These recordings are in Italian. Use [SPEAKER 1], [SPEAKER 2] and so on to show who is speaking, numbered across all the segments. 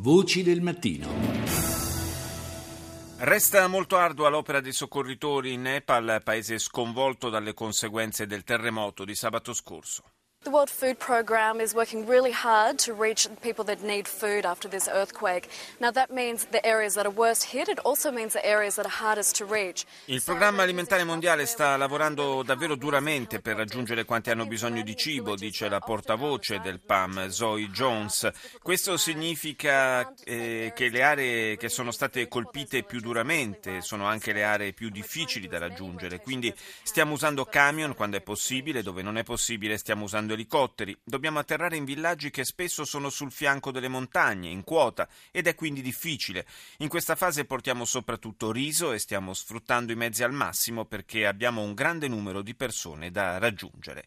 [SPEAKER 1] Voci del mattino.
[SPEAKER 2] Resta molto ardua l'opera dei soccorritori in Nepal, paese sconvolto dalle conseguenze del terremoto di sabato scorso.
[SPEAKER 3] The World Food Programme is working really hard to reach people that need food after this earthquake. Now that means the areas that are worst hit, it also means the areas that are hardest to reach.
[SPEAKER 2] Il programma alimentare mondiale sta lavorando davvero duramente per raggiungere quanti hanno bisogno di cibo, dice la portavoce del PAM, Zoe Jones. Questo significa eh, che le aree che sono state colpite più duramente sono anche le aree più difficili da raggiungere, quindi stiamo usando camion quando è possibile, dove non è possibile stiamo usando elicotteri. Dobbiamo atterrare in villaggi che spesso sono sul fianco delle montagne, in quota, ed è quindi difficile. In questa fase portiamo soprattutto riso e stiamo sfruttando i mezzi al massimo perché abbiamo un grande numero di persone da raggiungere.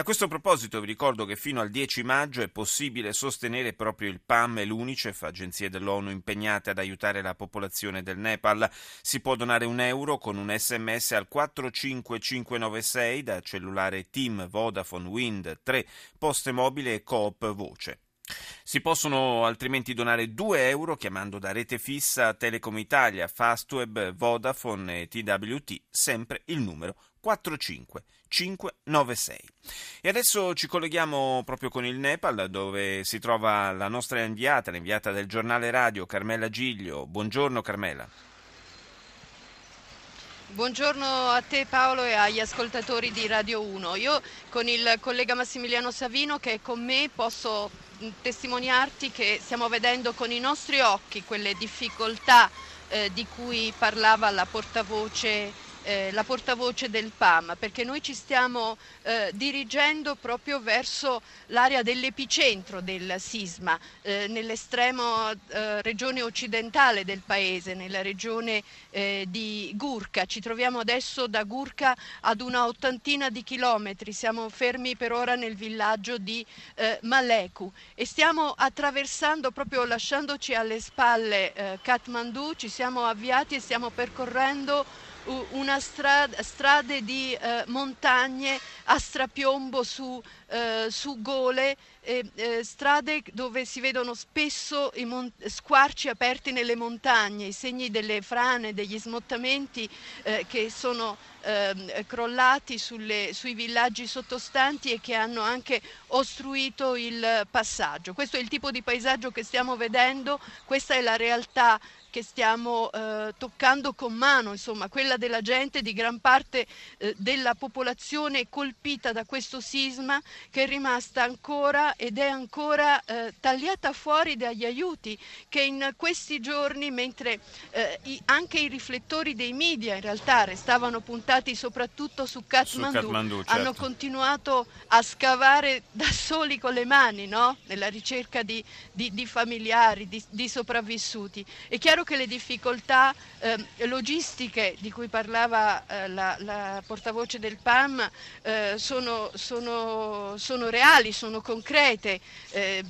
[SPEAKER 2] A questo proposito vi ricordo che fino al 10 maggio è possibile sostenere proprio il PAM e l'UNICEF, agenzie dell'ONU impegnate ad aiutare la popolazione del Nepal. Si può donare un euro con un sms al 45596 da cellulare Team, Vodafone, Wind, 3, Poste Mobile e Coop Voce. Si possono altrimenti donare 2 euro chiamando da rete fissa Telecom Italia, Fastweb, Vodafone e TWT, sempre il numero 45596. E adesso ci colleghiamo proprio con il Nepal dove si trova la nostra inviata, l'inviata del giornale radio Carmela Giglio. Buongiorno Carmela.
[SPEAKER 4] Buongiorno a te Paolo e agli ascoltatori di Radio 1. Io con il collega Massimiliano Savino che è con me posso testimoniarti che stiamo vedendo con i nostri occhi quelle difficoltà eh, di cui parlava la portavoce eh, la portavoce del PAM, perché noi ci stiamo eh, dirigendo proprio verso l'area dell'epicentro del sisma, eh, nell'estremo eh, regione occidentale del paese, nella regione eh, di Gurka. Ci troviamo adesso da Gurka ad una ottantina di chilometri, siamo fermi per ora nel villaggio di eh, Maleku e stiamo attraversando, proprio lasciandoci alle spalle Kathmandu, ci siamo avviati e stiamo percorrendo una strada, strade di eh, montagne a strapiombo su, eh, su gole, eh, strade dove si vedono spesso i mon- squarci aperti nelle montagne, i segni delle frane, degli smottamenti eh, che sono ehm, crollati sulle, sui villaggi sottostanti e che hanno anche ostruito il passaggio. Questo è il tipo di paesaggio che stiamo vedendo, questa è la realtà che stiamo eh, toccando con mano, insomma, quella della gente, di gran parte eh, della popolazione colpita da questo sisma che è rimasta ancora ed è ancora eh, tagliata fuori dagli aiuti che in questi giorni, mentre eh, i, anche i riflettori dei media in realtà restavano puntati soprattutto su Kathmandu, su Kathmandu certo. hanno continuato a scavare da soli con le mani, no? nella ricerca di, di, di familiari, di, di sopravvissuti. È chiaro che le difficoltà eh, logistiche di cui parlava eh, la, la, portavoce del PAM eh, sono, sono, sono, reali, sono concrete. Eh,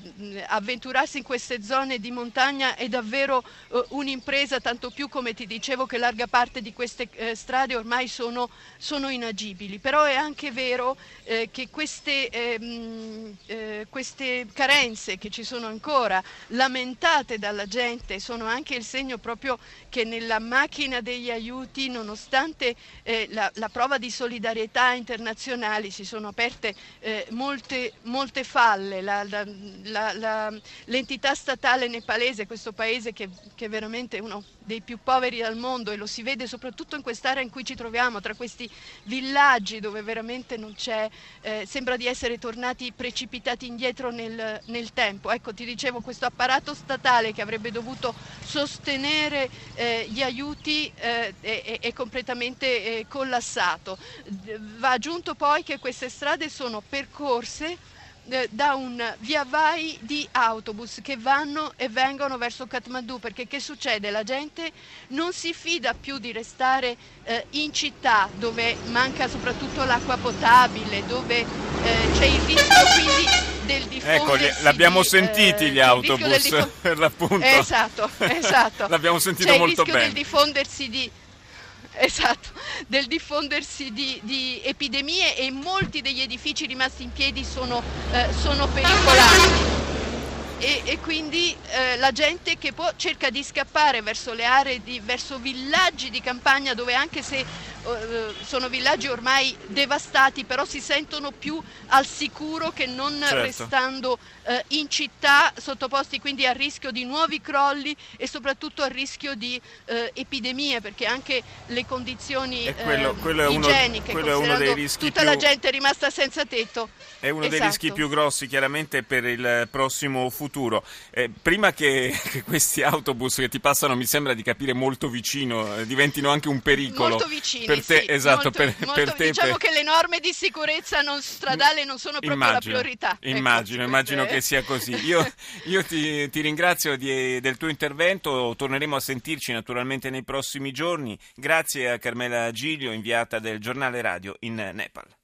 [SPEAKER 4] avventurarsi in queste zone di montagna è davvero eh, un'impresa, tanto più come ti dicevo che larga parte di queste eh, strade ormai sono, sono, inagibili. Però è anche vero che queste, ehm, queste carenze che ci sono ancora, lamentate dalla gente, sono anche il segno proprio che nella macchina degli aiuti, nonostante eh, la, la, prova di solidarietà internazionale, si sono aperte eh, molte, molte, falle. La, la, l'entità statale nepalese, questo paese che, che è veramente uno dei più poveri al mondo e lo si vede soprattutto in quest'area in cui ci troviamo, tra questi villaggi dove veramente non c'è, eh, sembra di essere tornati precipitati indietro nel, nel, tempo. Ecco, ti dicevo, questo apparato statale che avrebbe dovuto sostenere eh, gli aiuti eh, è, è, completamente eh, collassato. Va aggiunto poi che queste strade sono percorse eh, da un via vai di autobus che vanno e vengono verso Kathmandu perché che succede? La gente non si fida più di restare eh, in città dove manca soprattutto l'acqua potabile, dove eh, c'è il rischio quindi del diffondersi
[SPEAKER 2] Ecco, l'abbiamo
[SPEAKER 4] di,
[SPEAKER 2] sentiti
[SPEAKER 4] eh,
[SPEAKER 2] gli autobus per l'appunto.
[SPEAKER 4] Esatto, esatto.
[SPEAKER 2] l'abbiamo sentito
[SPEAKER 4] c'è
[SPEAKER 2] molto
[SPEAKER 4] bene. Il rischio del diffondersi di Esatto, del diffondersi di, di, epidemie e molti degli edifici rimasti in piedi sono, eh, sono pericolati. e, e quindi eh, la gente che può cerca di scappare verso le aree, di, verso villaggi di campagna dove anche se sono villaggi ormai devastati, però si sentono più al sicuro che non certo. restando eh, in città, sottoposti quindi a rischio di nuovi crolli e soprattutto a rischio di eh, epidemie, perché anche le condizioni quello, eh, quello igieniche,
[SPEAKER 2] uno, quello è uno dei rischi
[SPEAKER 4] tutta
[SPEAKER 2] più...
[SPEAKER 4] la gente è rimasta senza tetto.
[SPEAKER 2] È uno esatto. dei rischi più grossi chiaramente per il prossimo futuro. Eh, prima che, che, questi autobus che ti passano, mi sembra di capire molto vicino, eh, diventino anche un pericolo.
[SPEAKER 4] Molto vicini,
[SPEAKER 2] per te,
[SPEAKER 4] sì,
[SPEAKER 2] esatto,
[SPEAKER 4] molto,
[SPEAKER 2] per,
[SPEAKER 4] molto,
[SPEAKER 2] per te.
[SPEAKER 4] Diciamo
[SPEAKER 2] per...
[SPEAKER 4] che le norme di sicurezza non stradale non sono proprio
[SPEAKER 2] immagino,
[SPEAKER 4] la priorità.
[SPEAKER 2] Ecco, immagino, ecco, immagino che sia così. Io, io ti, ti, ringrazio di, del tuo intervento, torneremo a sentirci naturalmente nei prossimi giorni. Grazie a Carmela Giglio, inviata del giornale radio in Nepal.